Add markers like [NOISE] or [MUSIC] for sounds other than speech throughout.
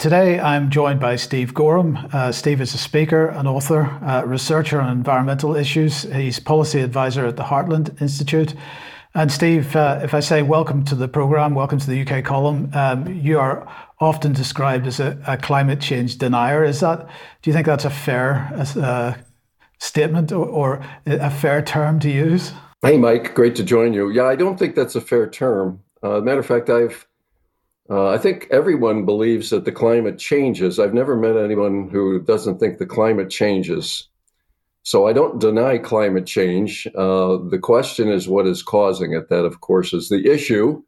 Today, I'm joined by Steve Goreham. Uh, Steve is a speaker, an author, uh, researcher on environmental issues. He's policy advisor at the Heartland Institute. And Steve, uh, if I say welcome to the program, welcome to the UK column, um, you are often described as a, a, climate change denier. Is that? Do you think that's a fair uh, statement or, or a fair term to use? Hey, Mike, great to join you. Yeah, I don't think that's a fair term. Uh, matter of fact, I've uh, I think everyone believes that the climate changes. I've never met anyone who doesn't think the climate changes. So I don't deny climate change. Uh, the question is what is causing it. That, of course, is the issue.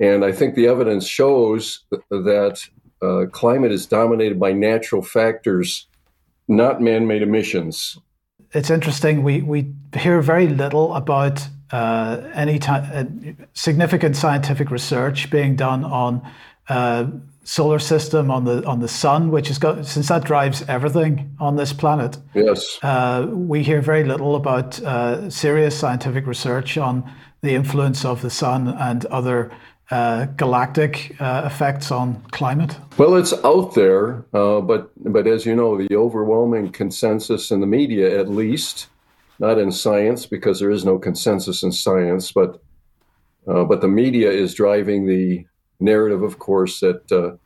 And I think the evidence shows that uh, climate is dominated by natural factors, not man made emissions. It's interesting. We, we hear very little about uh, any uh, significant scientific research being done on uh, solar system on the on the sun, which has got since that drives everything on this planet. Yes, uh, we hear very little about uh, serious scientific research on the influence of the sun and other uh, galactic effects on climate. Well, it's out there, but but as you know, the overwhelming consensus in the media, at least not in science because there is no consensus in science, but uh, but the media is driving the narrative, of course, that uh,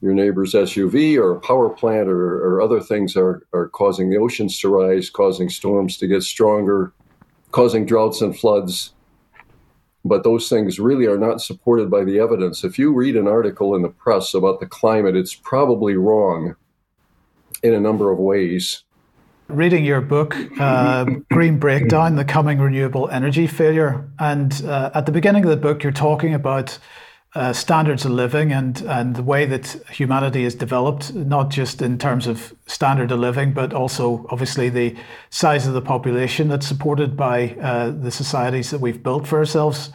your neighbor's SUV or a power plant or, or, other things are, are causing the oceans to rise, causing storms to get stronger, causing droughts and floods. But those things really are not supported by the evidence. If you read an article in the press about the climate, it's probably wrong in a number of ways reading your book, uh, Green Breakdown The Coming Renewable Energy Failure. And uh, at the beginning of the book, you're talking about uh, standards of living and, and the way that humanity is developed, not just in terms of standard of living, but also obviously the size of the population that's supported by uh, the societies that we've built for ourselves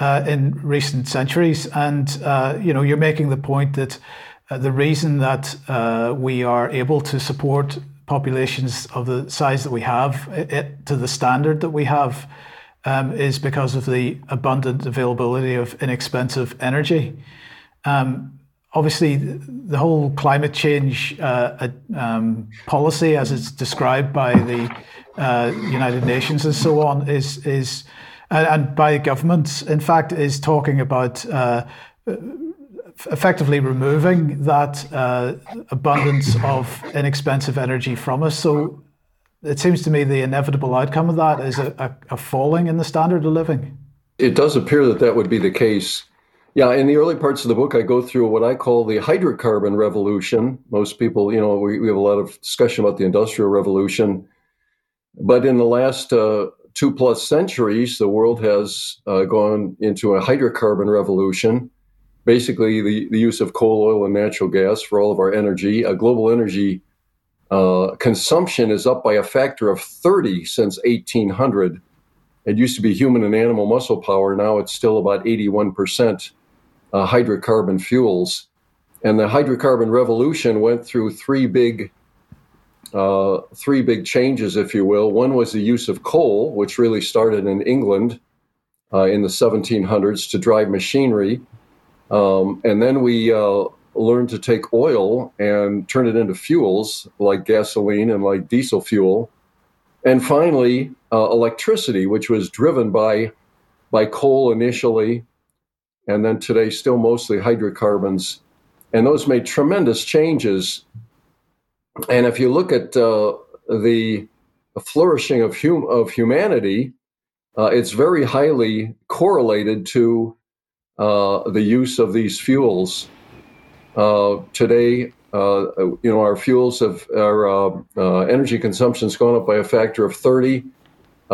uh, in recent centuries. And, uh, you know, you're making the point that the reason that we are able to support populations of the size that we have it, to the standard that we have um, is because of the abundant availability of inexpensive energy. Um, obviously, the whole climate change uh, um, policy, as it's described by the uh, United Nations and so on, is is and by governments, in fact, is talking about. Uh, effectively removing that uh, abundance of inexpensive energy from us. So it seems to me the inevitable outcome of that is a, a, falling in the standard of living. It does appear that that would be the case. Yeah, in the early parts of the book, I go through what I call the hydrocarbon revolution. Most people, you know, we, we have a lot of discussion about the industrial revolution. But in the last uh, two plus centuries, the world has uh, gone into a hydrocarbon revolution basically the, the use of coal, oil, and natural gas for all of our energy. A global energy uh, consumption is up by a factor of 30 since 1800. It used to be human and animal muscle power. Now it's still about 81% uh, hydrocarbon fuels. And the hydrocarbon revolution went through three big, uh, three big changes, if you will. One was the use of coal, which really started in England uh, in the 1700s to drive machinery. Um, and then we uh, learned to take oil and turn it into fuels like gasoline and like diesel fuel. And finally, uh, electricity, which was driven by, by coal initially, and then today still mostly hydrocarbons. And those made tremendous changes. And if you look at uh, the flourishing of, hum- of humanity, uh, it's very highly correlated to uh, the use of these fuels. Uh, today, uh, you know, our fuels have our uh, uh, energy consumption has gone up by a factor of 30.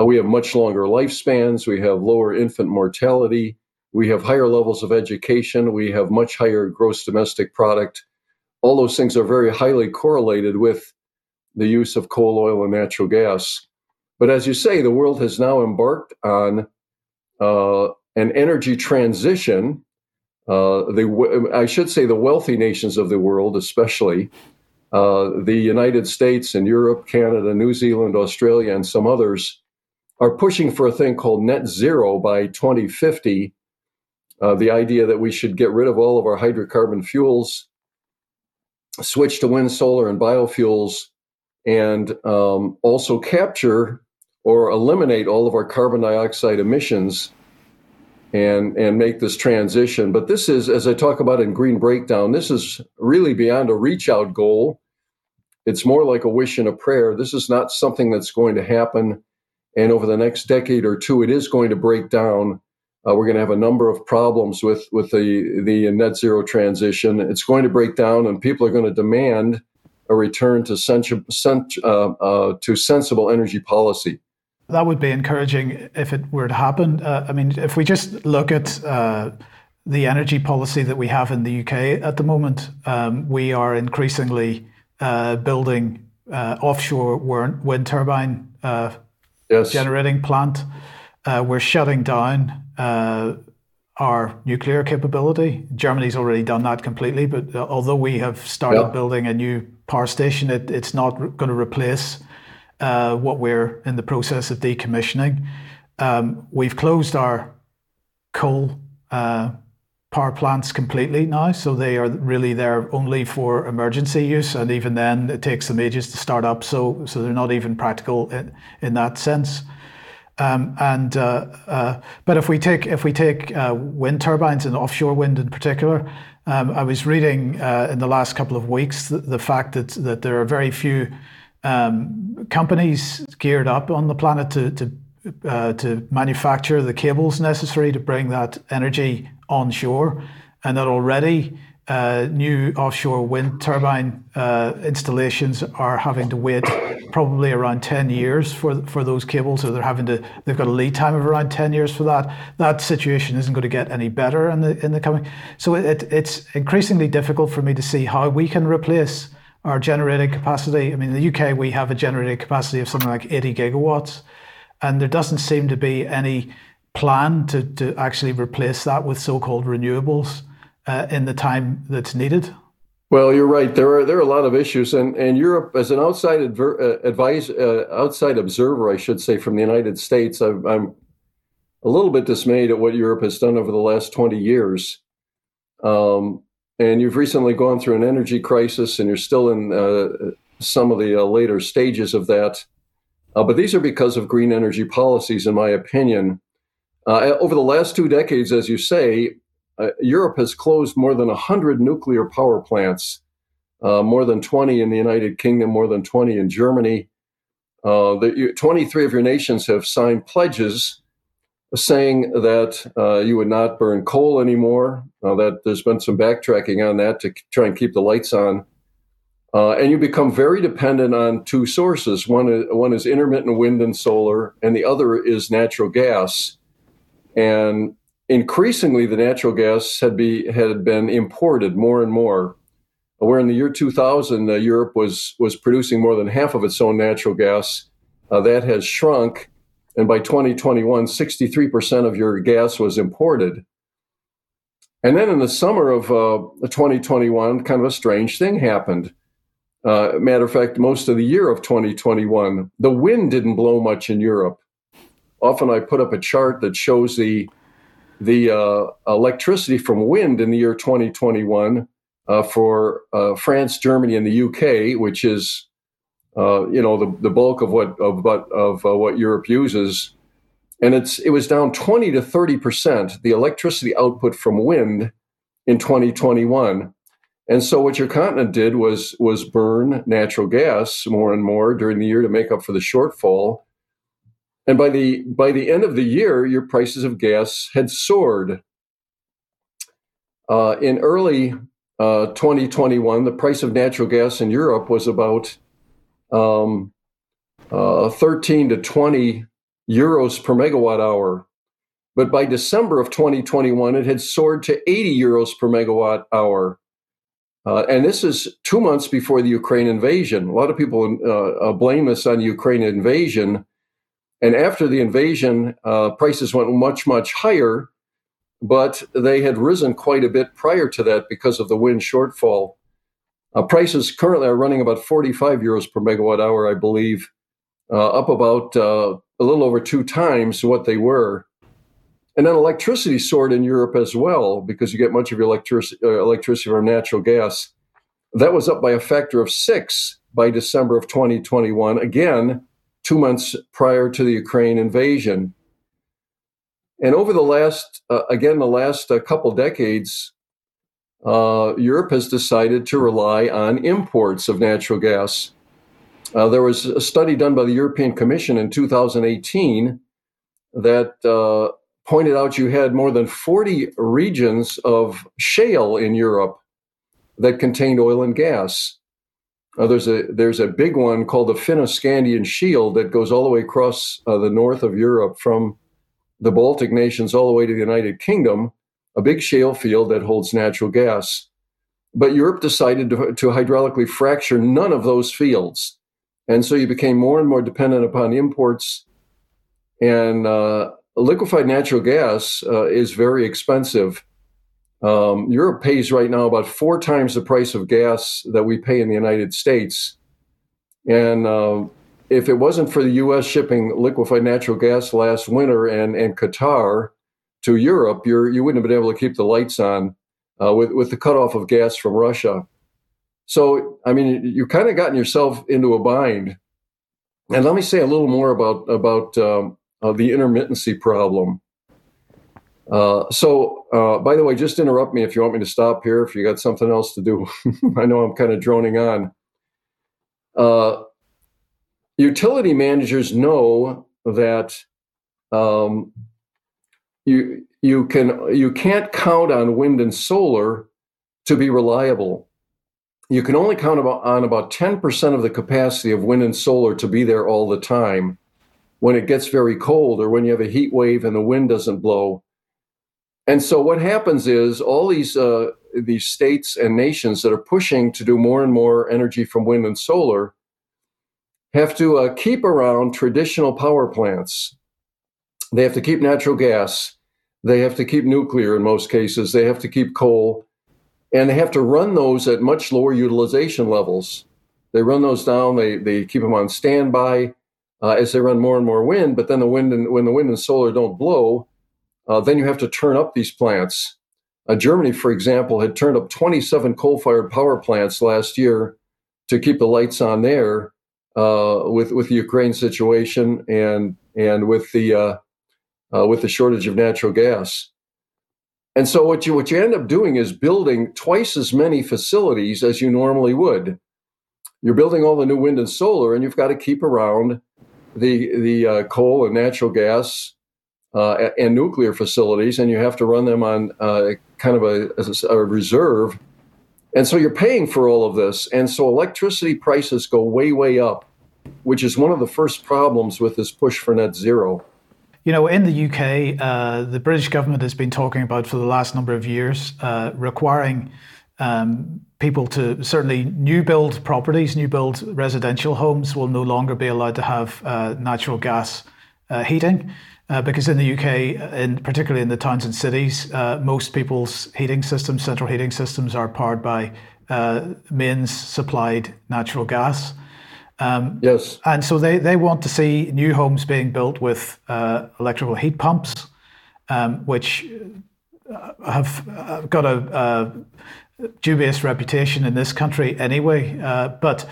we have much longer lifespans. We have lower infant mortality. We have higher levels of education. We have much higher gross domestic product. All those things are very highly correlated with the use of coal, oil, and natural gas. But as you say, the world has now embarked on uh, an energy transition. Uh, the I should say the wealthy nations of the world, especially uh, the United States and Europe, Canada, New Zealand, Australia, and some others, are pushing for a thing called net zero by 2050. Uh, the idea that we should get rid of all of our hydrocarbon fuels switch to wind, solar, and biofuels, and um, also capture or eliminate all of our carbon dioxide emissions and and make this transition. But this is, as I talk about in Green Breakdown, this is really beyond a reach out goal. It's more like a wish and a prayer. This is not something that's going to happen. And over the next decade or two, it is going to break down. Uh, we're going to have a number of problems with with the the net zero transition. It's going to break down, and people are going to demand a return to sensi- sent, uh, uh, to sensible energy policy. That would be encouraging if it were to happen. Uh, I mean, if we just look at uh, the energy policy that we have in the UK at the moment, um, we are increasingly uh, building uh, offshore wind turbine uh, yes. generating plant. Uh, we're shutting down our nuclear capability. Germany's already done that completely, but although we have started building a new power station, it, it's not going to replace uh, what we're in the process of decommissioning. Um, we've closed our coal uh, power plants completely now, so they are really there only for emergency use, and even then it takes them ages to start up. So, so they're not even practical in, in that sense. Um, and uh, uh, but if we take if we take uh, wind turbines and offshore wind in particular, um, I was reading uh, in the last couple of weeks the, the, fact that that there are very few um, companies geared up on the planet to to uh, to manufacture the cables necessary to bring that energy onshore, and that already uh, new offshore wind turbine uh, installations are having to wait probably around 10 years for for those cables so they're having to they've got a lead time of around 10 years for that. That situation isn't going to get any better in the in the coming so it, it's increasingly difficult for me to see how we can replace our generating capacity i mean in the UK we have a generating capacity of something like 80 gigawatts and there doesn't seem to be any plan to to actually replace that with so-called renewables uh, in the time that's needed? Well, you're right. There are there are a lot of issues, and and Europe, as an outside adver- uh, advise uh, outside observer, I should say, from the United States, i am a little bit dismayed at what Europe has done over the last 20 years. Um, and you've recently gone through an energy crisis, and you're still in uh, some of the uh, later stages of that. Uh, but these are because of green energy policies, in my opinion. over the last two decades, as you say, uh, Europe has closed more than 100 nuclear power plants, uh, more than 20 in the United Kingdom, more than 20 in Germany. Uh, the, 23 of your nations have signed pledges saying that uh, you would not burn coal anymore, uh, that there's been some backtracking on that to try and keep the lights on. Uh, and you become very dependent on two sources. One is, one is intermittent wind and solar, and the other is natural gas. And increasingly the natural gas had be had been imported more and more. Where in the year 2000, uh, Europe was was producing more than half of its own natural gas. Uh, that has shrunk, and by 2021, 63% of your gas was imported. And then in the summer of uh, 2021, kind of a strange thing happened. Uh, matter of fact, most of the year of 2021, the wind didn't blow much in Europe. Often I put up a chart that shows the the uh, electricity from wind in the year 2021 uh, for uh, France, Germany, and the UK, which is uh, you know the, the bulk of what of of uh, what Europe uses, and it's it was down 20 to 30 percent the electricity output from wind in 2021. And so what your continent did was was burn natural gas more and more during the year to make up for the shortfall. And by the by the end of the year, your prices of gas had soared. Uh, in early uh, 2021, the price of natural gas in Europe was about um, uh, 13 to 20 euros per megawatt hour. But by December of 2021, it had soared to 80 euros per megawatt hour. Uh, and this is two months before the Ukraine invasion. A lot of people uh, uh, blame this on the Ukraine invasion and after the invasion, uh, prices went much, much higher, but they had risen quite a bit prior to that because of the wind shortfall. Uh, prices currently are running about 45 euros per megawatt hour, I believe, uh, up about uh, a little over two times what they were. And then electricity soared in Europe as well because you get much of your electric- uh, electricity from natural gas. That was up by a factor of six by December of 2021, again, two months prior to the Ukraine invasion. And over the last, uh, again, the last uh, couple decades, uh, Europe has decided to rely on imports of natural gas. Uh, there was a study done by the European Commission in 2018 that uh, pointed out you had more than 40 regions of shale in Europe that contained oil and gas. Uh, there's a there's a big one called the Fennoscandian Shield that goes all the way across uh, the north of Europe from the Baltic nations all the way to the United Kingdom, a big shale field that holds natural gas. But Europe decided to, to hydraulically fracture none of those fields, and so you became more and more dependent upon imports. And uh, liquefied natural gas uh, is very expensive um, Europe pays right now about four times the price of gas that we pay in the United States. And uh, if it wasn't for the U.S. shipping liquefied natural gas last winter and, and Qatar to Europe, you're, you wouldn't have been able to keep the lights on uh, with, with the cutoff of gas from Russia. So, I mean, you've kind of gotten yourself into a bind. And let me say a little more about, about um, uh, the intermittency problem. Uh, so, uh, by the way, just interrupt me if you want me to stop here, if you got something else to do. [LAUGHS] I know I'm kind of droning on. Uh, utility managers know that um, you you can you can't count on wind and solar to be reliable. You can only count about, on about 10% of the capacity of wind and solar to be there all the time. When it gets very cold or when you have a heat wave and the wind doesn't blow, and so what happens is all these uh, these states and nations that are pushing to do more and more energy from wind and solar have to uh, keep around traditional power plants. They have to keep natural gas. They have to keep nuclear in most cases. They have to keep coal. And they have to run those at much lower utilization levels. They run those down, they, they keep them on standby uh, as they run more and more wind. But then the wind and when the wind and solar don't blow, uh, then you have to turn up these plants. Uh, Germany, for example, had turned up 27 coal fired power plants last year to keep the lights on there uh, with, with the Ukraine situation and, and with, the, uh, with the shortage of natural gas. And so what you, what you end up doing is building twice as many facilities as you normally would. You're building all the new wind and solar, and you've got to keep around the, the uh, coal and natural gas uh, and nuclear facilities, and you have to run them on uh, kind of a, a, reserve. And so you're paying for all of this. And so electricity prices go way, way up, which is one of the first problems with this push for net zero. You know, in the UK, uh, the British government has been talking about for the last number of years uh, requiring um, people to certainly new build properties, new build residential homes will no longer be allowed to have uh, natural gas uh, heating. Uh, because in the UK, in particularly in the towns and cities, uh, most people's heating systems, central heating systems, are powered by uh, mains supplied natural gas. Um, yes. And so they, they want to see new homes being built with uh, electrical heat pumps, um, which uh, have uh, got a, a, dubious reputation in this country anyway. but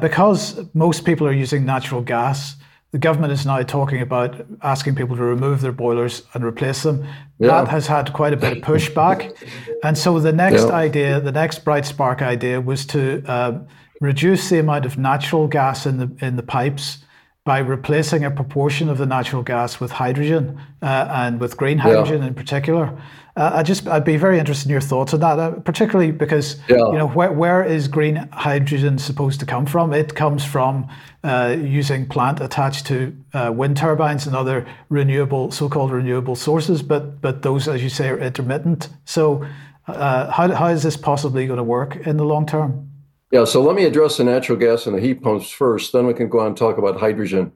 because most people are using natural gas, the government is now talking about asking people to remove their boilers and replace them. Yeah. That has had quite a bit of pushback. and so the next yeah. idea, the next bright spark idea was to uh, reduce the amount of natural gas in the in the pipes by replacing a proportion of the natural gas with hydrogen uh, and with green hydrogen yeah. in particular. Uh, I just I'd be very interested in your thoughts on that, uh, particularly because yeah. you know where where is green hydrogen supposed to come from? It comes from uh, using plant attached to uh, wind turbines and other renewable so-called renewable sources, but but those, as you say, are intermittent. So uh, how how is this possibly going to work in the long term? Yeah, so let me address the natural gas and the heat pumps first. Then we can go on and talk about hydrogen.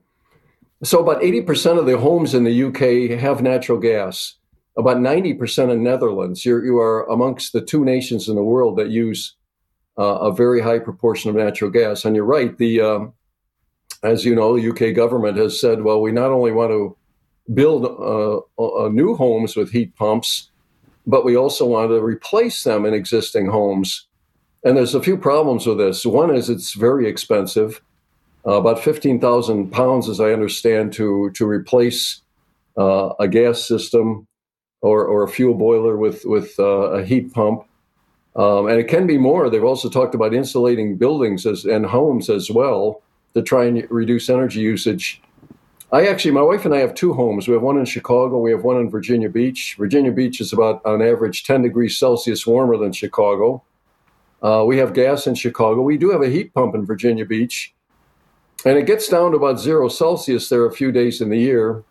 So about 80% of the homes in the UK have natural gas about 90% in Netherlands. You're, you are amongst the two nations in the world that use uh, a very high proportion of natural gas. And you're right, the um, as you know, the UK government has said, well, we not only want to build uh, uh, new homes with heat pumps, but we also want to replace them in existing homes And there's a few problems with this. One is it's very expensive, uh, about 15,000 pounds, as I understand, to, to replace uh, a gas system or, or a fuel boiler with, with uh, a heat pump. Um, and it can be more. They've also talked about insulating buildings as, and homes as well to try and reduce energy usage. I actually, my wife and I have two homes. We have one in Chicago. We have one in Virginia Beach. Virginia Beach is about, on average, 10 degrees Celsius warmer than Chicago. Uh, we have gas in Chicago. We do have a heat pump in Virginia Beach. And it gets down to about zero Celsius there a few days in the year.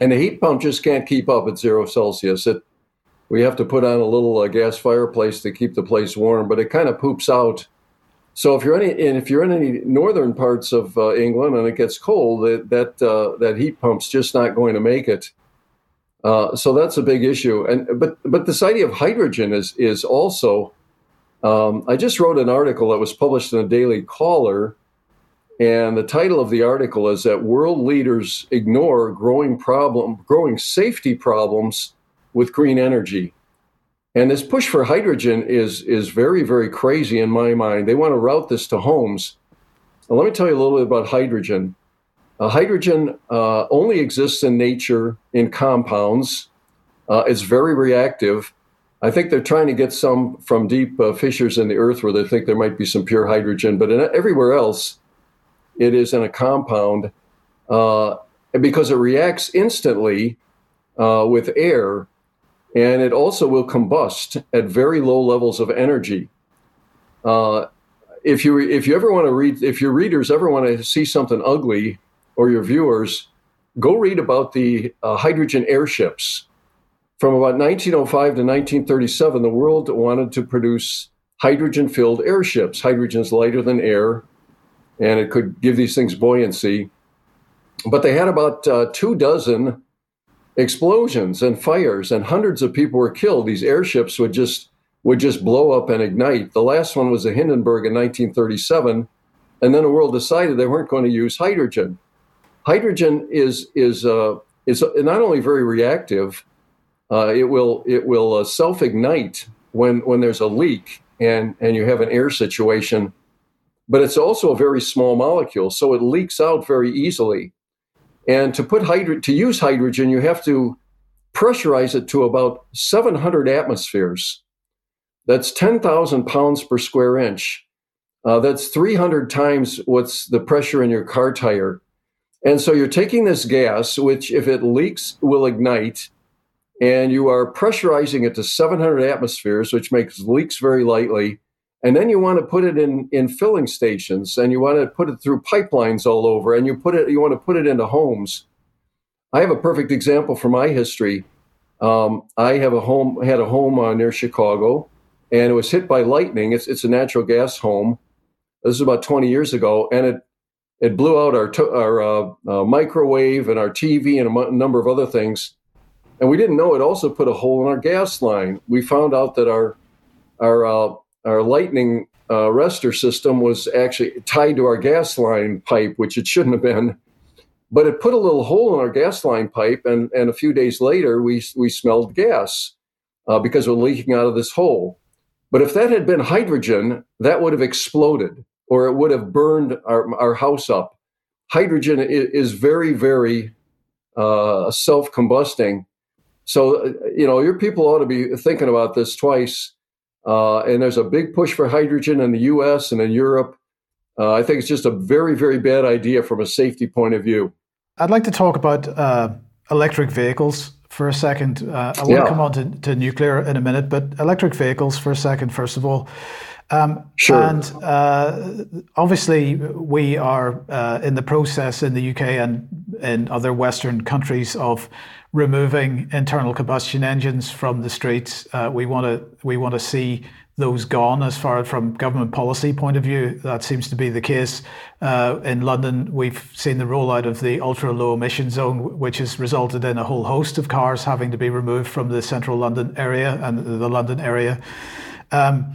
And the heat pump just can't keep up at zero Celsius. It, we have to put on a little uh, gas fireplace to keep the place warm, but it kind of poops out so if you're any, and if you're in any northern parts of uh, England and it gets cold, that that, uh, that heat pump's just not going to make it. Uh, so that's a big issue. And but but this idea of hydrogen is is also. Um, I just wrote an article that was published in a Daily Caller, and the title of the article is that world leaders ignore growing problem, growing safety problems with green energy. And this push for hydrogen is is very very crazy in my mind. They want to route this to homes. Now, let me tell you a little bit about hydrogen. Uh, hydrogen uh, only exists in nature in compounds. Uh, it's very reactive. I think they're trying to get some from deep uh, fissures in the earth where they think there might be some pure hydrogen, but in, everywhere else, it is in a compound. Uh, because it reacts instantly uh, with air, and it also will combust at very low levels of energy. Uh, if you if you ever want to read, if your readers ever want to see something ugly, or your viewers, go read about the uh, hydrogen airships. From about 1905 to 1937, the world wanted to produce hydrogen-filled airships. Hydrogen's lighter than air, and it could give these things buoyancy. But they had about uh, two dozen explosions and fires and hundreds of people were killed these airships would just would just blow up and ignite the last one was the hindenburg in 1937 and then the world decided they weren't going to use hydrogen hydrogen is is uh, is not only very reactive uh, it will it will uh, self ignite when when there's a leak and and you have an air situation but it's also a very small molecule so it leaks out very easily and to put hydro- to use hydrogen, you have to pressurize it to about 700 atmospheres. That's 10,000 pounds per square inch. Uh, that's 300 times what's the pressure in your car tire. And so you're taking this gas, which, if it leaks, will ignite, and you are pressurizing it to 700 atmospheres, which makes leaks very lightly. And then you want to put it in, in filling stations and you want to put it through pipelines all over and you put it you want to put it into homes. I have a perfect example from my history. Um, I have a home had a home uh, near Chicago and it was hit by lightning. It's it's a natural gas home. This is about 20 years ago, and it it blew out our to, our uh, uh, microwave and our TV and a m- number of other things. And we didn't know it also put a hole in our gas line. We found out that our our uh, our lightning uh, system was actually tied to our gas line pipe, which it shouldn't have been. But it put a little hole in our gas line pipe, and, and a few days later, we, we smelled gas uh, because we're leaking out of this hole. But if that had been hydrogen, that would have exploded or it would have burned our, our house up. Hydrogen is very, very uh, self combusting. So, uh, you know, your people ought to be thinking about this twice uh, and there's a big push for hydrogen in the US and in Europe. Uh, I think it's just a very, very bad idea from a safety point of view. I'd like to talk about uh, electric vehicles for a second. Uh, I want yeah. to come on to, to, nuclear in a minute, but electric vehicles for a second, first of all. Um, sure. And uh, obviously, we are uh, in the process in the UK and in other Western countries of removing internal combustion engines from the streets. Uh, we want to we want to see those gone as far from government policy point of view. That seems to be the case. Uh, in London, we've seen the rollout of the ultra low emission zone, which has resulted in a whole host of cars having to be removed from the central London area and the London area. Um,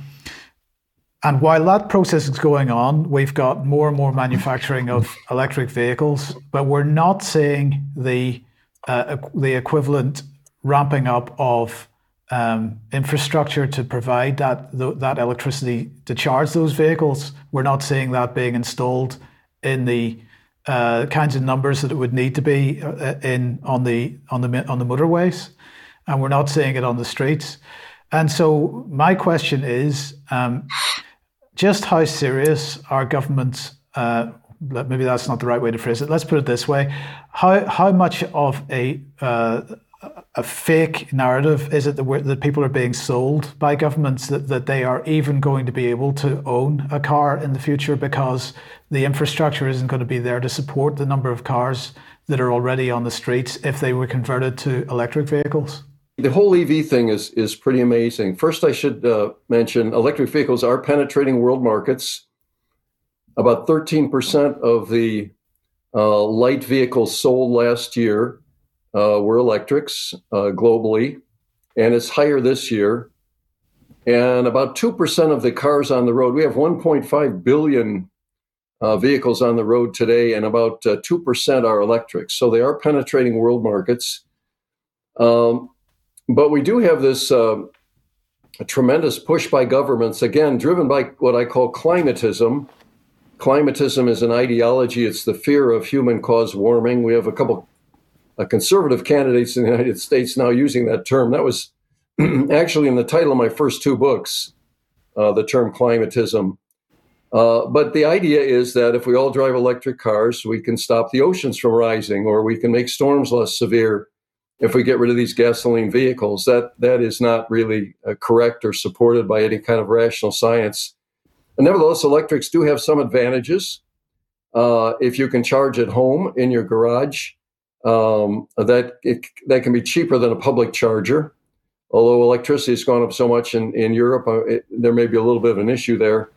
and while that process is going on, we've got more and more manufacturing of electric vehicles, but we're not seeing the uh, the equivalent ramping up of um, infrastructure to provide that that electricity to charge those vehicles. We're not seeing that being installed in the uh, kinds of numbers that it would need to be uh, in on the on the on the motorways, and we're not seeing it on the streets. And so my question is, um, just how serious are governments? Uh, maybe that's not the right way to phrase it. Let's put it this way: how how much of a uh, a fake narrative is it that, that people are being sold by governments that, that they are even going to be able to own a car in the future because the infrastructure isn't going to be there to support the number of cars that are already on the streets if they were converted to electric vehicles? The whole EV thing is is pretty amazing. First, I should uh, mention electric vehicles are penetrating world markets. About 13% of the uh, light vehicles sold last year uh, were electrics uh, globally, and it's higher this year. And about 2% of the cars on the road, we have 1.5 billion uh, vehicles on the road today, and about 2% uh, are electric. So they are penetrating world markets. Um, but we do have this uh, tremendous push by governments, again, driven by what I call climatism. Climatism is an ideology, it's the fear of human caused warming. We have a couple conservative candidates in the United States now using that term. That was [CLEARS THROAT] actually in the title of my first two books, uh, the term climatism. Uh, but the idea is that if we all drive electric cars, we can stop the oceans from rising, or we can make storms less severe if we get rid of these gasoline vehicles. That that is not really uh, correct or supported by any kind of rational science. Nevertheless, electrics do have some advantages. Uh, if you can charge at home in your garage, um, that it, that can be cheaper than a public charger. Although electricity has gone up so much in, in Europe, uh, it, there may be a little bit of an issue there.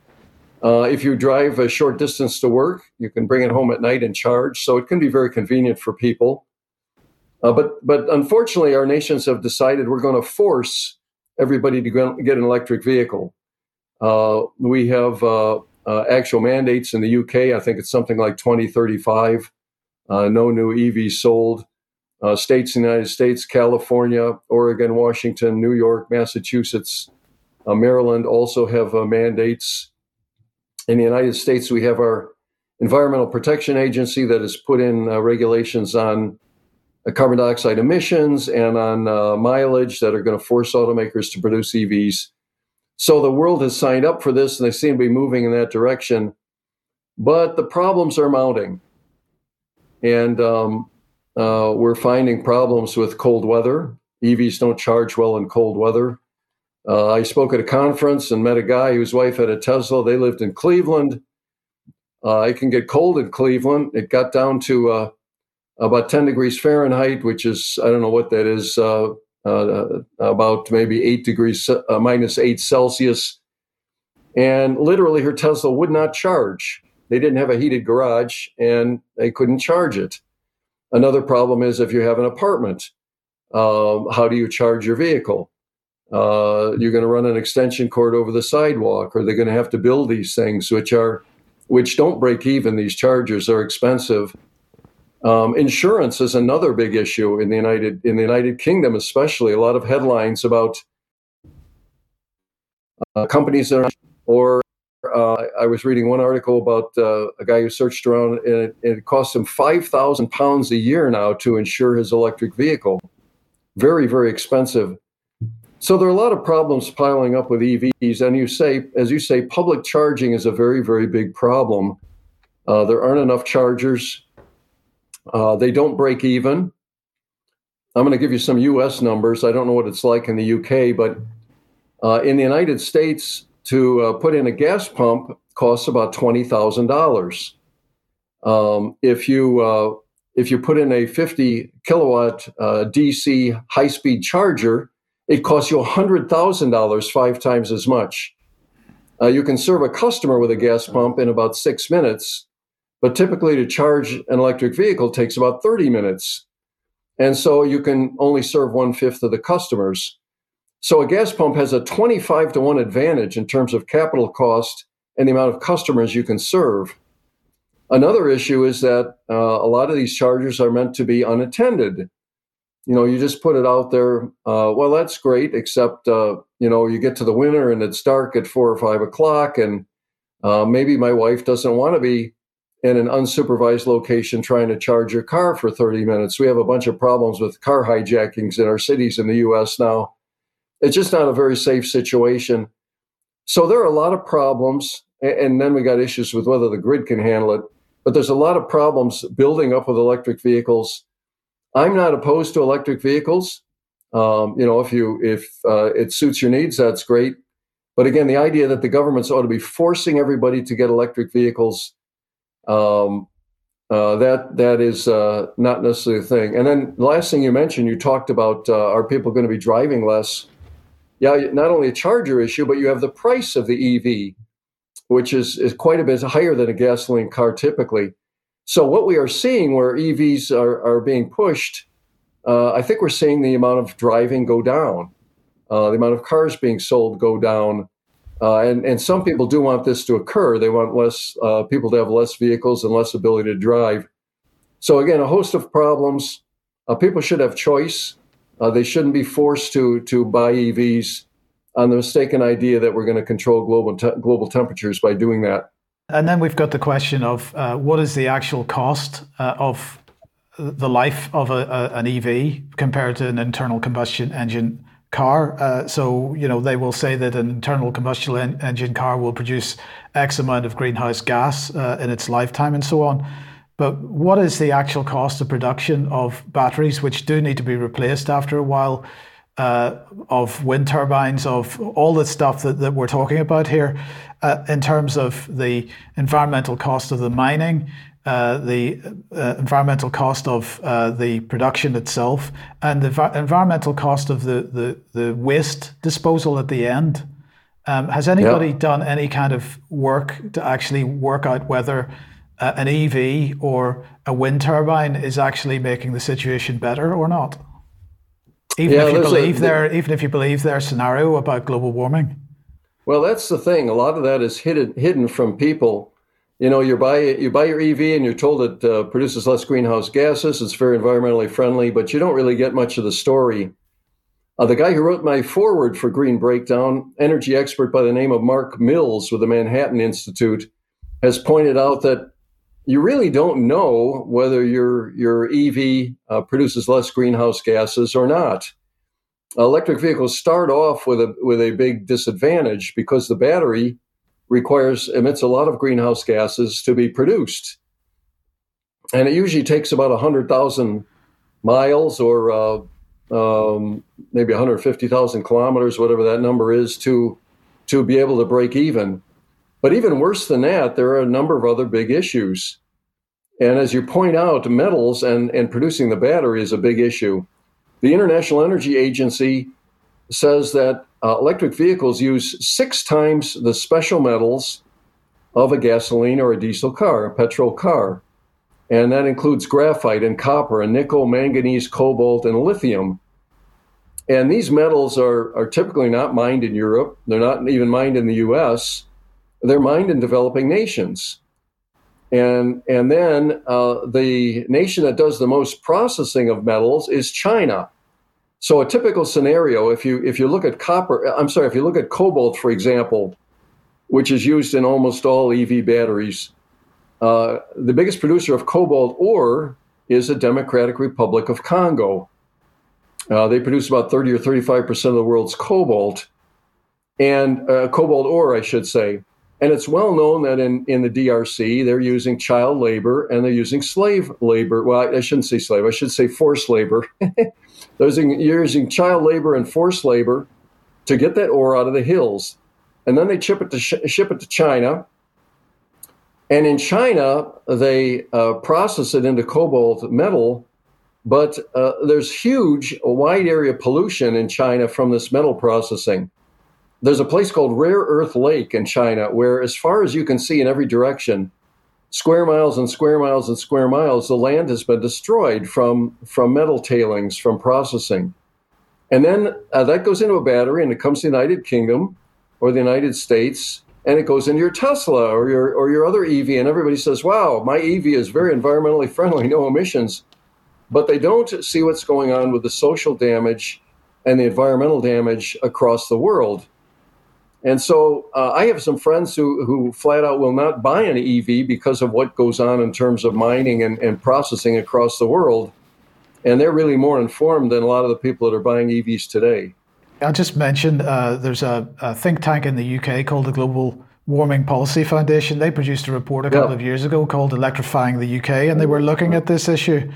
Uh, if you drive a short distance to work, you can bring it home at night and charge. So it can be very convenient for people. Uh, but but unfortunately, our nations have decided we're going to force everybody to get an electric vehicle. Uh, we have uh, uh, actual mandates in the UK. I think it's something like 2035 uh, no new EVs sold. Uh, states in the United States, California, Oregon, Washington, New York, Massachusetts, uh, Maryland also have uh, mandates. In the United States, we have our Environmental Protection Agency that has put in uh, regulations on uh, carbon dioxide emissions and on mileage that are going to force automakers to produce EVs. So the world has signed up for this and they seem to be moving in that direction. But the problems are mounting and um, uh, we're finding problems with cold weather. EVs don't charge well in cold weather. Uh, I spoke at a conference and met a guy whose wife had a Tesla. They lived in Cleveland. Uh, it can get cold in Cleveland. It got down to uh, about 10 degrees Fahrenheit, which is, I don't know what that is, uh, about maybe 8 degrees, minus 8 Celsius. And literally, her Tesla would not charge. They didn't have a heated garage and they couldn't charge it. Another problem is if you have an apartment, um, how do you charge your vehicle? Uh, you're going to run an extension cord over the sidewalk, or they're going to have to build these things, which are which don't break even. These chargers are expensive. Um, insurance is another big issue in the United in the United Kingdom, especially. A lot of headlines about uh, companies that are or uh, I was reading one article about uh, a guy who searched around, and it, it costs him five thousand pounds a year now to insure his electric vehicle. Very, very expensive. So there are a lot of problems piling up with EVs, and you say, as you say, public charging is a very, very big problem. Uh, there aren't enough chargers. Uh, they don't break even. I'm going to give you some U.S. numbers. I don't know what it's like in the U.K., but uh, in the United States, to uh, put in a gas pump costs about twenty thousand um, dollars. If you uh, if you put in a 50 kilowatt uh, DC high speed charger, it costs you $100,000, five times as much. Uh, you can serve a customer with a gas pump in about six minutes, but typically to charge an electric vehicle takes about 30 minutes. And so you can only serve one fifth of the customers. So a gas pump has a 25 to 1 advantage in terms of capital cost and the amount of customers you can serve. Another issue is that uh, a lot of these chargers are meant to be unattended. you know, you just put it out there. Uh, well, that's great, except uh, you know, you get to the winter and it's dark at four or five o'clock, and uh, maybe my wife doesn't want to be in an unsupervised location trying to charge your car for 30 minutes. We have a bunch of problems with car hijackings in our cities in the US now. It's just not a very safe situation. So there are a lot of problems. And then we got issues with whether the grid can handle it. But there's a lot of problems building up with electric vehicles. I'm not opposed to electric vehicles. Um, you know, if you if uh, it suits your needs, that's great. But again, the idea that the governments ought to be forcing everybody to get electric vehicles um, uh, that that is uh, not necessarily a thing. And then the last thing you mentioned, you talked about uh, are people going to be driving less? Yeah, not only a charger issue, but you have the price of the EV, which is is quite a bit higher than a gasoline car typically. So what we are seeing, where EVs are are being pushed, uh, I think we're seeing the amount of driving go down, uh, the amount of cars being sold go down. Uh, and, and some people do want this to occur. They want less uh, people to have less vehicles and less ability to drive. So again, a host of problems. Uh, people should have choice. Uh, they shouldn't be forced to to buy EVs on the mistaken idea that we're going to control global te- global temperatures by doing that. And then we've got the question of uh, what is the actual cost uh, of the life of a, a, an EV compared to an internal combustion engine car. Uh, so, you know, they will say that an internal combustion en- engine car will produce X amount of greenhouse gas uh, in its lifetime and so on. But what is the actual cost of production of batteries, which do need to be replaced after a while, uh, of wind turbines, of all the stuff that, that we're talking about here, uh, in terms of the environmental cost of the mining, uh, the uh, environmental cost of uh, the production itself and the va- environmental cost of the, the, the, waste disposal at the end. Um, has anybody yep. done any kind of work to actually work out whether uh, an EV or a wind turbine is actually making the situation better or not? Even yeah, if you believe a, their even if you believe their scenario about global warming. Well, that's the thing. A lot of that is hidden hidden from people you know, you buy you buy your EV and you're told it uh, produces less greenhouse gases. It's very environmentally friendly, but you don't really get much of the story. Uh, the guy who wrote my foreword for Green Breakdown, energy expert by the name of Mark Mills with the Manhattan Institute, has pointed out that you really don't know whether your your EV uh, produces less greenhouse gases or not. Electric vehicles start off with a with a big disadvantage because the battery requires emits a lot of greenhouse gases to be produced, and it usually takes about hundred thousand miles or uh, um, maybe 150,000 kilometers, whatever that number is, to to be able to break even. But even worse than that, there are a number of other big issues. And as you point out, metals and, and producing the battery is a big issue. The International Energy Agency says that uh, electric vehicles use six times the special metals of a gasoline or a diesel car, a petrol car. And that includes graphite and copper and nickel, manganese, cobalt, and lithium. And these metals are, are typically not mined in Europe. They're not even mined in the US. They're mined in developing nations. And, and then uh, the nation that does the most processing of metals is China. So a typical scenario, if you if you look at copper, I'm sorry, if you look at cobalt, for example, which is used in almost all EV batteries, uh, the biggest producer of cobalt ore is the Democratic Republic of Congo. Uh, they produce about 30 or 35 percent of the world's cobalt, and uh, cobalt ore, I should say. And it's well known that in, in the DRC, they're using child labor and they're using slave labor. Well, I shouldn't say slave, I should say forced labor. [LAUGHS] they're using, using child labor and forced labor to get that ore out of the hills. And then they ship it to, sh- ship it to China. And in China, they uh, process it into cobalt metal. But uh, there's huge, wide area pollution in China from this metal processing there's a place called Rare Earth Lake in China where, as far as you can see in every direction, square miles and square miles and square miles, the land has been destroyed from, from metal tailings, from processing. And then uh, that goes into a battery and it comes to the United Kingdom or the United States and it goes into your Tesla or your, or your other EV. And everybody says, wow, my EV is very environmentally [LAUGHS] friendly, no emissions. but they don't see what's going on with the social damage and the environmental damage across the world. And so uh, I have some friends who, who flat out will not buy an EV because of what goes on in terms of mining and, and processing across the world. And they're really more informed than a lot of the people that are buying EVs today. I just mentioned uh, there's a, a, think tank in the UK called the Global Warming Policy Foundation. They produced a report a couple yeah. of years ago called Electrifying the UK, and they were looking at this issue.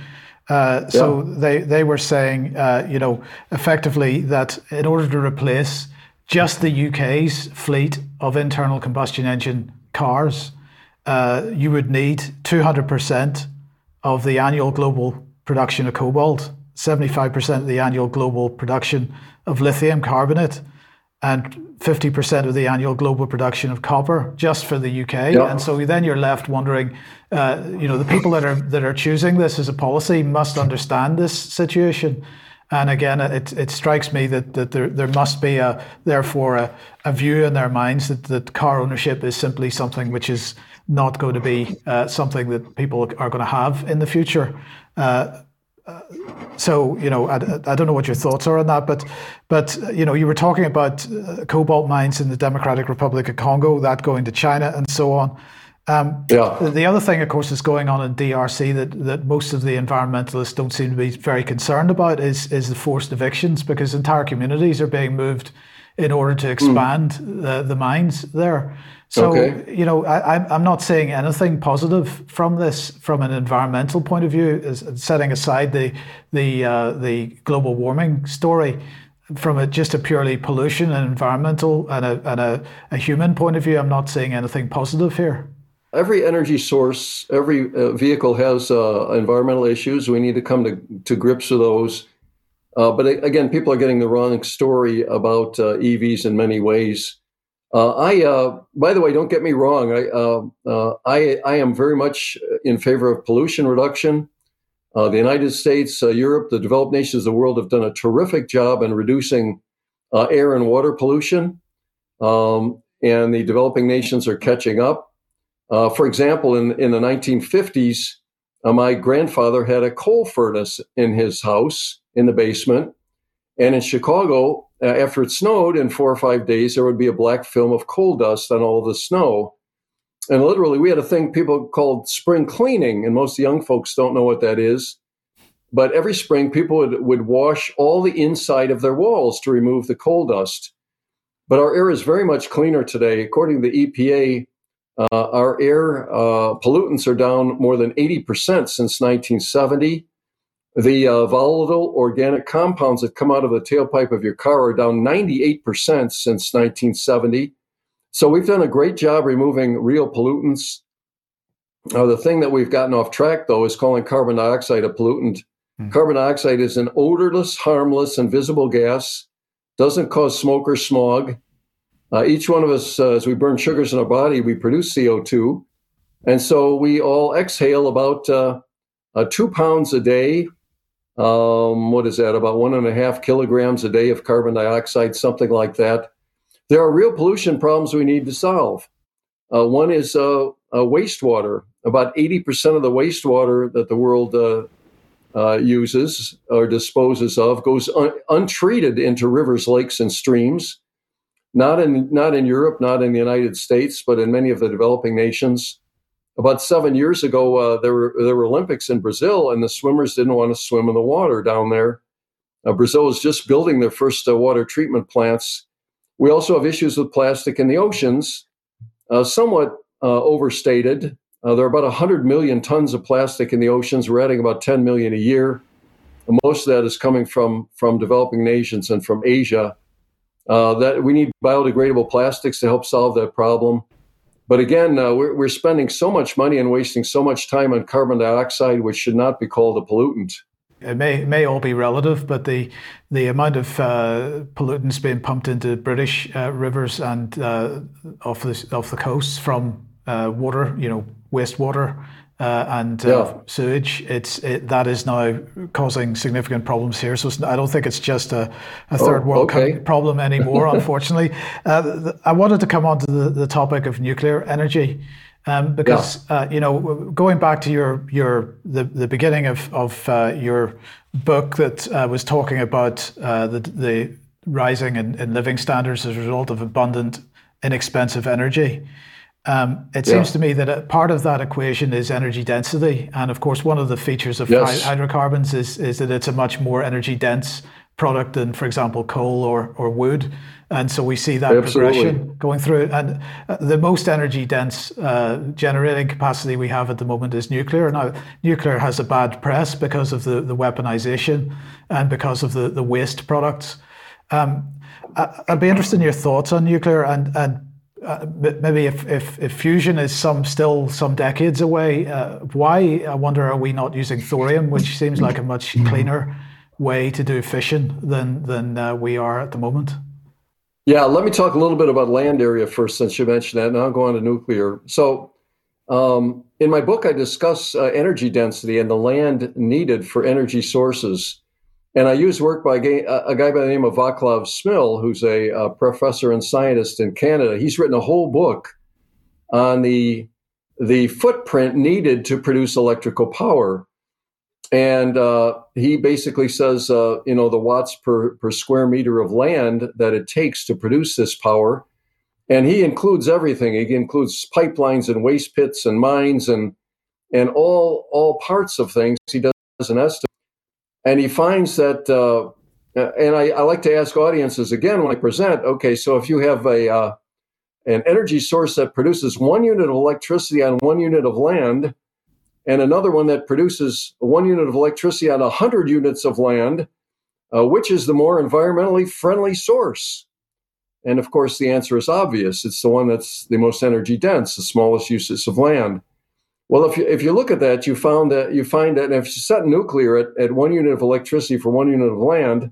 Uh, so yeah. they, they were saying, uh, you know, effectively that in order to replace just the UK's fleet of internal combustion engine cars, uh, you would need 200% of the annual global production of cobalt, 75% of the annual global production of lithium carbonate, and 50% of the annual global production of copper just for the UK. Yeah. And so then you're left wondering, uh, you know, the people that are that are choosing this as a policy must understand this situation. And again, it, it strikes me that, that there, there must be a therefore a, a view in their minds that, that car ownership is simply something which is not going to be uh, something that people are going to have in the future. Uh, uh, so you know, I, I, don't know what your thoughts are on that, but but you know, you were talking about uh, cobalt mines in the Democratic Republic of Congo, that going to China, and so on. Um, yeah. The other thing, of course, that's going on in DRC that, that most of the environmentalists don't seem to be very concerned about is, is the forced evictions because entire communities are being moved in order to expand mm. the, the mines there. So, okay. you know, I, I'm not saying anything positive from this from an environmental point of view, is setting aside the, the, uh, the global warming story from a, just a purely pollution and environmental and, a, and a, a human point of view, I'm not saying anything positive here every energy source, every uh, vehicle has uh, environmental issues. We need to come to, to grips with those. Uh, but again, people are getting the wrong story about uh, EVs in many ways. Uh, I, uh, by the way, don't get me wrong. I, I, I am very much in favor of pollution reduction. the United States, Europe, the developed nations of the world have done a terrific job in reducing air and water pollution. Um, and the developing nations are catching up. Uh, for example, in, in the 1950s, uh, my grandfather had a coal furnace in his house in the basement. And in Chicago, uh, after it snowed in four or five days, there would be a black film of coal dust on all the snow. And literally, we had a thing people called spring cleaning, and most young folks don't know what that is. But every spring, people would, would wash all the inside of their walls to remove the coal dust. But our air is very much cleaner today. According to the EPA, uh, our air uh, pollutants are down more than 80% since 1970. The uh, volatile organic compounds that come out of the tailpipe of your car are down 98% since 1970. So we've done a great job removing real pollutants. Uh, the thing that we've gotten off track, though, is calling carbon dioxide a pollutant. Mm. Carbon dioxide is an odorless, harmless, invisible gas, doesn't cause smoke or smog, uh, each one of us, uh, as we burn sugars in our body, we produce CO2. And so we all exhale about uh, uh, two pounds a day. Um, what is that? About one and a half kilograms a day of carbon dioxide, something like that. There are real pollution problems we need to solve. Uh, one is uh, wastewater. About 80% of the wastewater that the world uses or disposes of goes un- untreated into rivers, lakes, and streams not in not in Europe, not in the United States, but in many of the developing nations. About seven years ago, uh, there were there were Olympics in Brazil, and the swimmers didn't want to swim in the water down there. Uh, Brazil was just building their first uh, water treatment plants. We also have issues with plastic in the oceans, uh, somewhat uh, overstated. Uh, there are about 100 million tons of plastic in the oceans. We're adding about 10 million a year. And most of that is coming from from developing nations and from Asia. Uh, that we need biodegradable plastics to help solve that problem. But again, uh, we're, we're spending so much money and wasting so much time on carbon dioxide, which should not be called a pollutant. It may may all be relative, but the the amount of uh, pollutants being pumped into British uh, rivers and uh, off the off the coast from uh, water, you know, wastewater uh, and uh, yeah. sewage. It's it, that is now causing significant problems here. So I don't think it's just a, a third oh, world okay. [LAUGHS] problem anymore. [LAUGHS] unfortunately, uh, I wanted to come on to the, the topic of nuclear energy. Um, because yeah. uh, you know, going back to your your the, the beginning of of uh, your book that uh, was talking about uh, the the rising in, in, living standards as a result of abundant, inexpensive energy. Um, it seems to me that part of that equation is energy density, and of course, one of the features of yes. hydrocarbons is is that it's a much more energy dense product than, for example, coal or or wood. And so we see that Absolutely. progression going through. And uh, the most energy dense uh, generating capacity we have at the moment is nuclear. Now, nuclear has a bad press because of the, the weaponization and because of the, the waste products. Um, I'd be interested in your thoughts on nuclear and, and uh, maybe if, if, if, fusion is some still some decades away, uh, why I wonder are we not using thorium, which seems like a much cleaner way to do fission than than uh, we are at the moment? Yeah, let me talk a little bit about land area first, since you mentioned that, and I'll go on to nuclear. So, um, in my book, I discuss uh, energy density and the land needed for energy sources. And I use work by a guy by the name of Vaclav Smil, who's a, a professor and scientist in Canada. He's written a whole book on the the footprint needed to produce electrical power and uh, he basically says, uh, you know, the watts per, per square meter of land that it takes to produce this power. And he includes everything. He includes pipelines and waste pits and mines and and all all parts of things. He does an estimate, and he finds that. Uh, and I, I, like to ask audiences again when I present. Okay, so if you have a uh, an energy source that produces one unit of electricity on one unit of land, and another one that produces one unit of electricity on 100 units of land, uh, which is the more environmentally friendly source? And of course, the answer is obvious. It's the one that's the most energy dense, the smallest uses of land. Well, if you, if you look at that, you found that you find that if you set nuclear at, at one unit of electricity for one unit of land,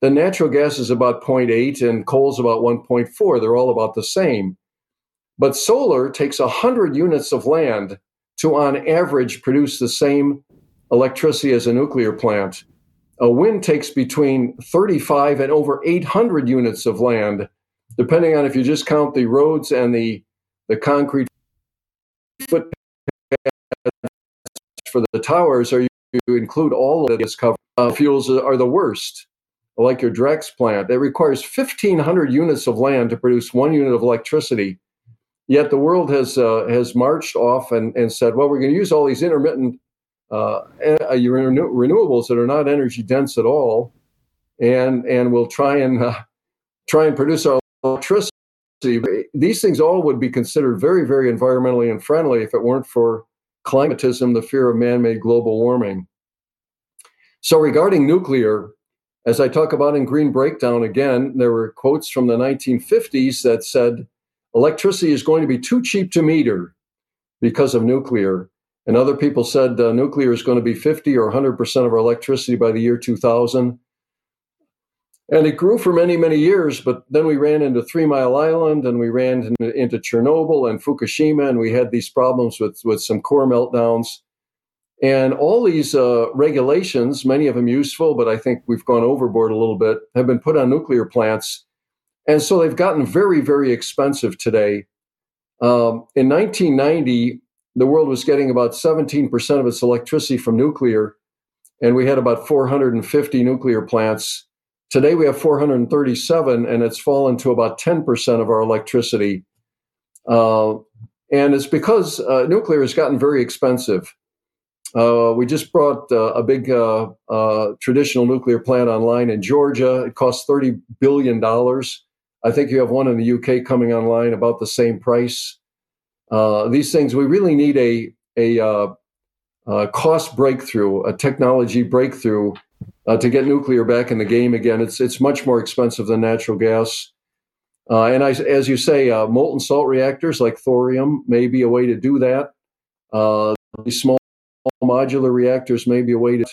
the natural gas is about 0.8 and coal is about 1.4. They're all about the same. But solar takes 100 units of land to, on average, produce the same electricity as a nuclear plant. A wind takes between 35 and over 800 units of land, depending on if you just count the roads and the, the concrete for the towers, or you, include all of this cover. Uh, fuels are the worst, like your Drax plant. It requires 1,500 units of land to produce one unit of electricity. Yet the world has uh, has marched off and, and said, well, we're going to use all these intermittent uh, renewables that are not energy dense at all, and and we'll try and uh, try and produce our electricity. These things all would be considered very very environmentally unfriendly if it weren't for climatism, the fear of man-made global warming. So regarding nuclear, as I talk about in Green Breakdown again, there were quotes from the 1950s that said electricity is going to be too cheap to meter because of nuclear. And other people said uh, nuclear is going to be 50 or 100% of our electricity by the year 2000. And it grew for many, many years, but then we ran into Three Mile Island and we ran into Chernobyl and Fukushima, and we had these problems with, with some core meltdowns. And all these uh, regulations, many of them useful, but I think we've gone overboard a little bit, have been put on nuclear plants and so they've gotten very, very expensive today. Um, in 1990, the world was getting about 17% of its electricity from nuclear, and we had about 450 nuclear plants. Today we have 437, and it's fallen to about 10% of our electricity. Uh, and it's because uh, nuclear has gotten very expensive. Uh, we just brought uh, a big uh, uh, traditional nuclear plant online in Georgia. It costs $30 billion. I think you have one in the UK coming online about the same price. These things, we really need a, a, a cost breakthrough, a technology breakthrough uh, to get nuclear back in the game again. It's, it's much more expensive than natural gas. Uh, and I, as you say, uh, molten salt reactors like thorium may be a way to do that. Uh, these small modular reactors may be a way to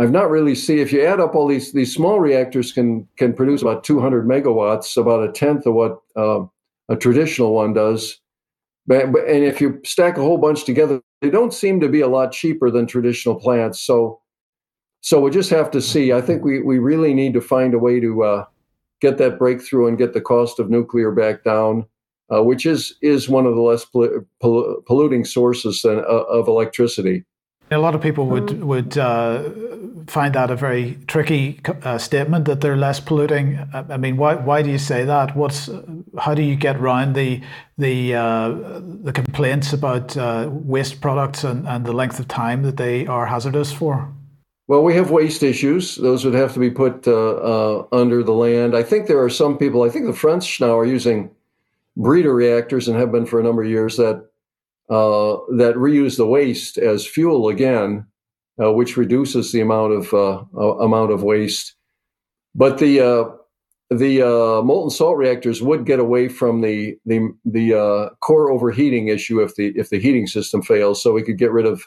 I've not really seen if you add up all these these small reactors can can produce about 200 megawatts, about a tenth of what uh, a traditional one does. But, and if you stack a whole bunch together, they don't seem to be a lot cheaper than traditional plants. So so we just have to see. I think we we really need to find a way to uh, get that breakthrough and get the cost of nuclear back down. uh, which is is one of the less pol- polluting sources than, uh, of electricity. A lot of people would would uh, find that a very tricky uh, statement that they're less polluting. I mean, why why do you say that? What's how do you get around the the uh, the complaints about uh, waste products and, and the length of time that they are hazardous for? Well, we have waste issues. Those would have to be put uh, uh, under the land. I think there are some people. I think the French now are using breeder reactors and have been for a number of years that uh, that reuse the waste as fuel again, uh, which reduces the amount of uh, amount of waste. But the uh, the molten salt reactors would get away from the the the core overheating issue if the if the heating system fails, so we could get rid of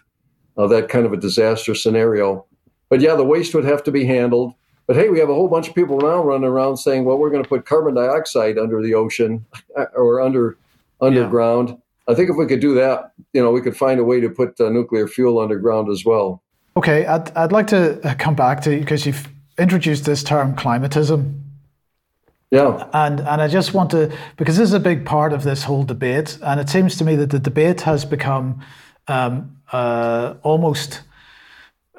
that kind of a disaster scenario. But yeah, the waste would have to be handled. But hey, we have a whole bunch of people now running around saying, "Well, we're going to put carbon dioxide under the ocean [LAUGHS] or under underground." Yeah I think if we could do that, you know, we could find a way to put uh, nuclear fuel underground as well. Okay, I'd, I'd like to uh, come back to because you've introduced this term climatism. Yeah. And and I just want to because this is a big part of this whole debate, and it seems to me that the debate has become um, uh, almost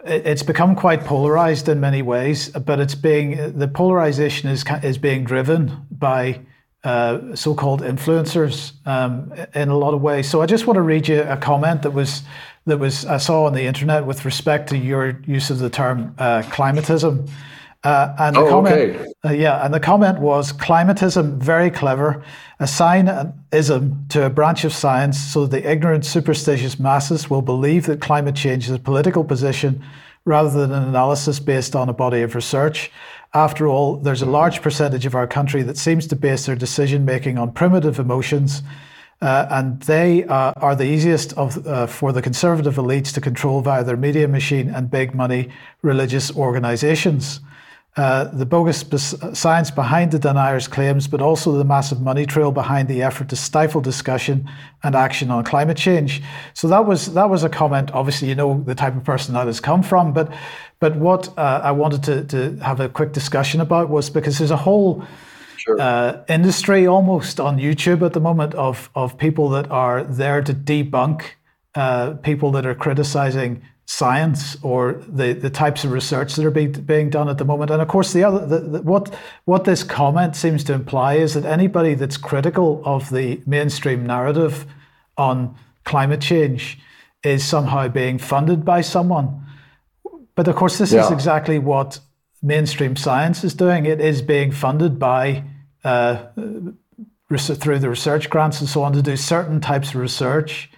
it's become quite polarized in many ways, but it's being the polarization is is being driven by uh, so-called influencers um, in a lot of ways. So I just want to read you a comment that was that was I saw on the internet with respect to your use of the term uh, climatism. Uh, and the oh, comment, okay. Uh, yeah, and the comment was climatism very clever, assign an ism to a branch of science so that the ignorant, superstitious masses will believe that climate change is a political position rather than an analysis based on a body of research. After all, there's a large percentage of our country that seems to base their decision making on primitive emotions, uh, and they uh, are the easiest of, uh, for the conservative elites to control via their media machine and big money religious organizations uh, the bogus science behind the deniers' claims, but also the massive money trail behind the effort to stifle discussion and action on climate change. So that was that was a comment. Obviously, you know the type of person that has come from, but but what uh, I wanted to, to have a quick discussion about was because there's a whole Sure. Uh, industry almost on YouTube at the moment of of people that are there to debunk uh, people that are criticizing science or the, the types of research that are being, being done at the moment. And of course, the other the, the, what what this comment seems to imply is that anybody that's critical of the mainstream narrative on climate change is somehow being funded by someone. But of course, this yeah. is exactly what mainstream science is doing. It is being funded by uh, through the research grants and so on to do certain types of research.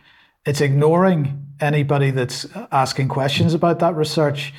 It's ignoring anybody that's asking questions about that research.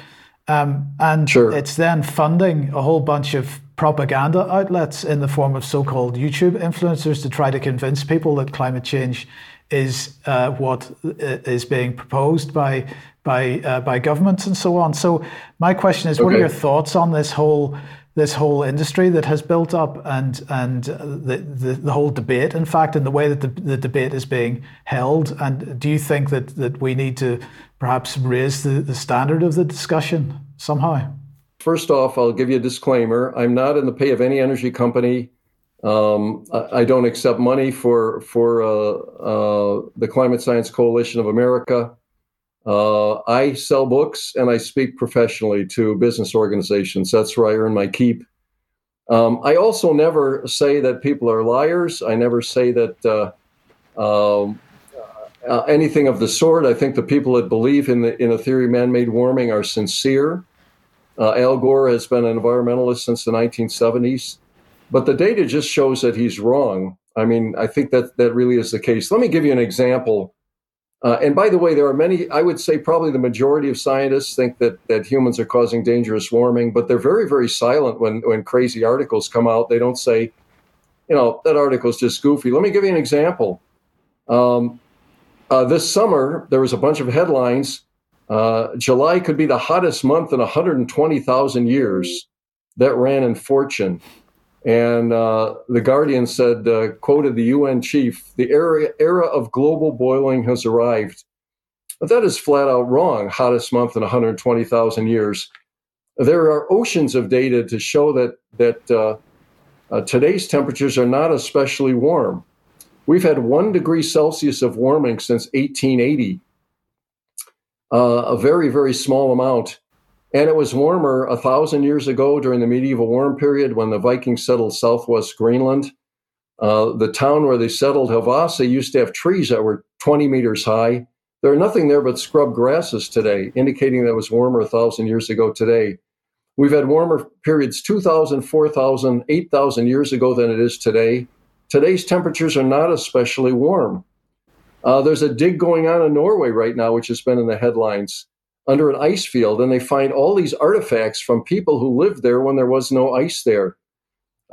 Um, and sure. it's then funding a whole bunch of propaganda outlets in the form of so called YouTube influencers to try to convince people that climate change is uh, what uh, being proposed by by uh, by governments and so on. So my question is, okay. what are your thoughts on this whole this whole industry that has built up and and the, the, the, whole debate, in fact, and the way that the, the debate is being held? And do you think that, that we need to perhaps raise the, the standard of the discussion somehow? First off, I'll give you a disclaimer. I'm not in the pay of any energy company. Um, I, I, don't accept money for for uh, uh, the Climate Science Coalition of America. Uh, I sell books and I speak professionally to business organizations. That's where I earn my keep. Um, I also never say that people are liars. I never say that uh, um, uh, anything of the sort. I think the people that believe in the in a theory of man-made warming are sincere. Uh, Al Gore has been an environmentalist since the 1970s, but the data just shows that he's wrong. I mean, I think that that really is the case. Let me give you an example uh, and by the way, there are many, I would say probably the majority of scientists think that, that humans are causing dangerous warming, but they're very, very silent when, when crazy articles come out. They don't say, you know, that article is just goofy. Let me give you an example. Um, uh, this summer, there was a bunch of headlines. Uh, July could be the hottest month in 120,000 years. That ran in Fortune. And uh, the Guardian said, uh, quoted the UN chief, the era, era of global boiling has arrived. But that is flat out wrong. Hottest month in 120,000 years. There are oceans of data to show that that uh, uh, today's temperatures are not especially warm. We've had one degree Celsius of warming since 1880, uh, a very, very small amount. And it was warmer a thousand years ago during the medieval warm period when the Vikings settled southwest Greenland. Uh, the town where they settled, Havasa, used to have trees that were 20 meters high. There are nothing there but scrub grasses today, indicating that it was warmer a thousand years ago today. We've had warmer periods 2,000, 4,000, 8,000 years ago than it is today. Today's temperatures are not especially warm. Uh, there's a dig going on in Norway right now, which has been in the headlines, under an ice field, and they find all these artifacts from people who lived there when there was no ice there.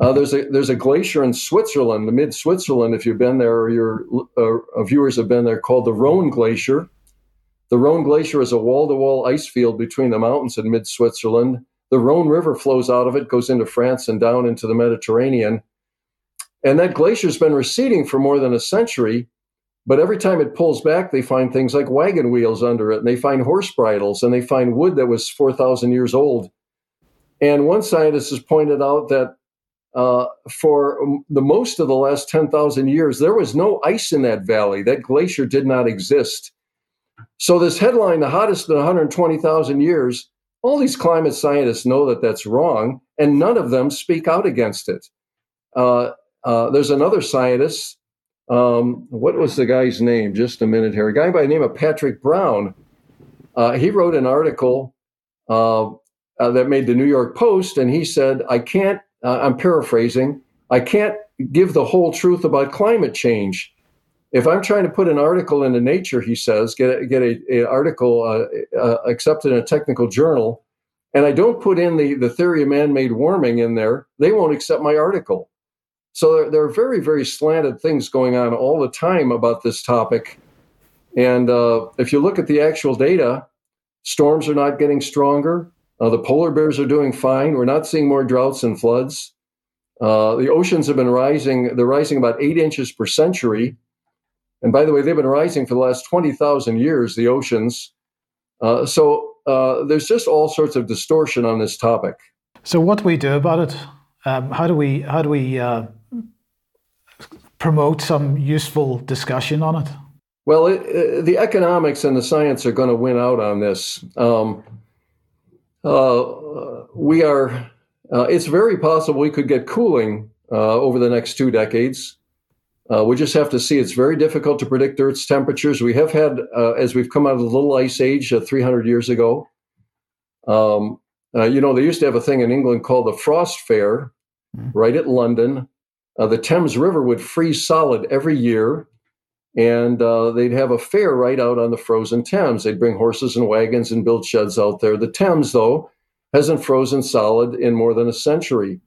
Uh, there's a there's a glacier in Switzerland, the mid Switzerland, if you've been there or your uh, viewers have been there, called the Rhone Glacier. The Rhone Glacier is a wall to wall ice field between the mountains in mid Switzerland. The Rhone River flows out of it, goes into France and down into the Mediterranean. And that glacier's been receding for more than a century. But every time it pulls back, they find things like wagon wheels under it, and they find horse bridles, and they find wood that was 4,000 years old. And one scientist has pointed out that uh, for the most of the last 10,000 years, there was no ice in that valley. That glacier did not exist. So, this headline, the hottest in 120,000 years, all these climate scientists know that that's wrong, and none of them speak out against it. Uh, uh, there's another scientist. Um, what was the guy's name? Just a minute here. A guy by the name of Patrick Brown. Uh, he wrote an article uh, uh, that made the New York Post, and he said, I can't, uh, I'm paraphrasing, I can't give the whole truth about climate change. If I'm trying to put an article into Nature, he says, get, get a, a article accepted in a technical journal, and I don't put in the, the theory of man made warming in there, they won't accept my article. So there, are very, very slanted things going on all the time about this topic. And uh, if you look at the actual data, storms are not getting stronger. Uh, the polar bears are doing fine. We're not seeing more droughts and floods. Uh, the oceans have been rising. They're rising about eight inches per century. And by the way, they've been rising for the last 20,000 years, the oceans. Uh, so uh, there's just all sorts of distortion on this topic. So, what do we do about it? Um, how do we how do we uh, promote some useful discussion on it? Well, it, it, the economics and the science are going to win out on this. Um, uh, we are. Uh, it's very possible we could get cooling uh, over the next two decades. Uh, we just have to see. It's very difficult to predict Earth's temperatures. We have had, uh, as we've come out of the little ice age uh, 300 years ago. Um, you know, they used to have a thing in England called the Frost Fair, mm. right at London, uh, the Thames River would freeze solid every year, and uh, they'd have a fair right out on the frozen Thames. They'd bring horses and wagons and build sheds out there. The Thames, though, hasn't frozen solid in more than a century.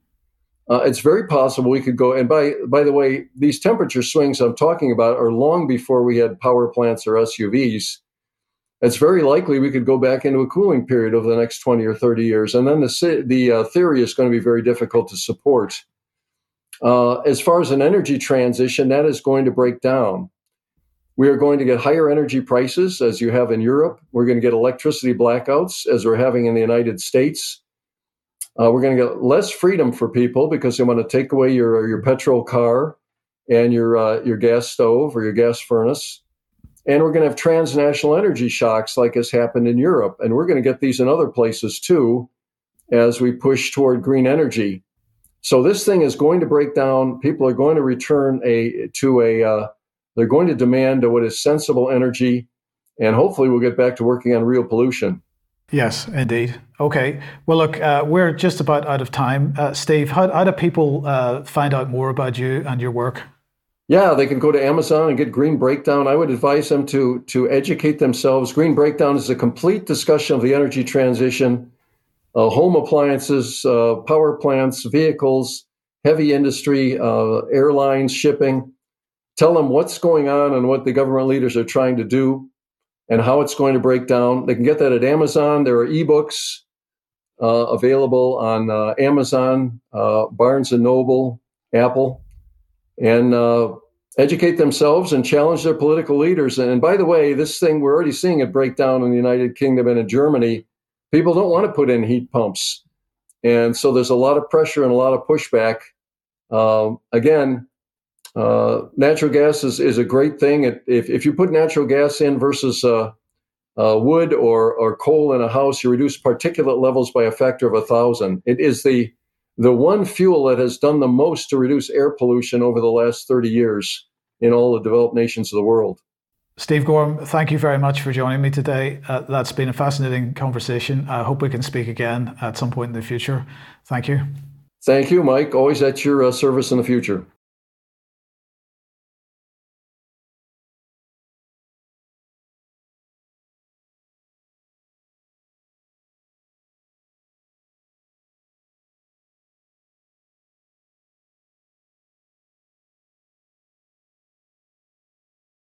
Uh, it's very possible we could go. And by by the way, these temperature swings I'm talking about are long before we had power plants or SUVs. It's very likely we could go back into a cooling period over the next 20 or 30 years, and then the the uh, theory is going to be very difficult to support. Uh, as far as an energy transition, that is going to break down. We are going to get higher energy prices as you have in Europe. We're going to get electricity blackouts as we're having in the United States. Uh, we're going to get less freedom for people because they want to take away your, your petrol car and your, uh, your gas stove or your gas furnace. And we're going to have transnational energy shocks like has happened in Europe. And we're going to get these in other places too as we push toward green energy. So this thing is going to break down. People are going to return a to a. Uh, they're going to demand what is sensible energy, and hopefully we'll get back to working on real pollution. Yes, indeed. Okay. Well, look, uh, we're just about out of time. Uh, Steve, how, how do people uh, find out more about you and your work? Yeah, they can go to Amazon and get Green Breakdown. I would advise them to to educate themselves. Green Breakdown is a complete discussion of the energy transition home appliances, uh, power plants, vehicles, heavy industry, uh, airlines, shipping. Tell them what's going on and what the government leaders are trying to do and how it's going to break down. They can get that at Amazon. There are ebooks uh, available on uh, Amazon, uh, Barnes and Noble, Apple, and educate themselves and challenge their political leaders. And by the way, this thing, we're already seeing it break down in the United Kingdom and in Germany people don't want to put in heat pumps. And so there's a lot of pressure and a lot of pushback. Um, again, uh, natural gas is, is a great thing. It, if, if you put natural gas in versus uh, uh, wood or, or coal in a house, you reduce particulate levels by a factor of a thousand. It is the the one fuel that has done the most to reduce air pollution over the last 30 years in all the developed nations of the world. Steve Goreham, thank you very much for joining me today. Uh, that's been a fascinating conversation. I hope we can speak again at some point in the future. Thank you. Thank you, Mike. Always at your uh, service in the future.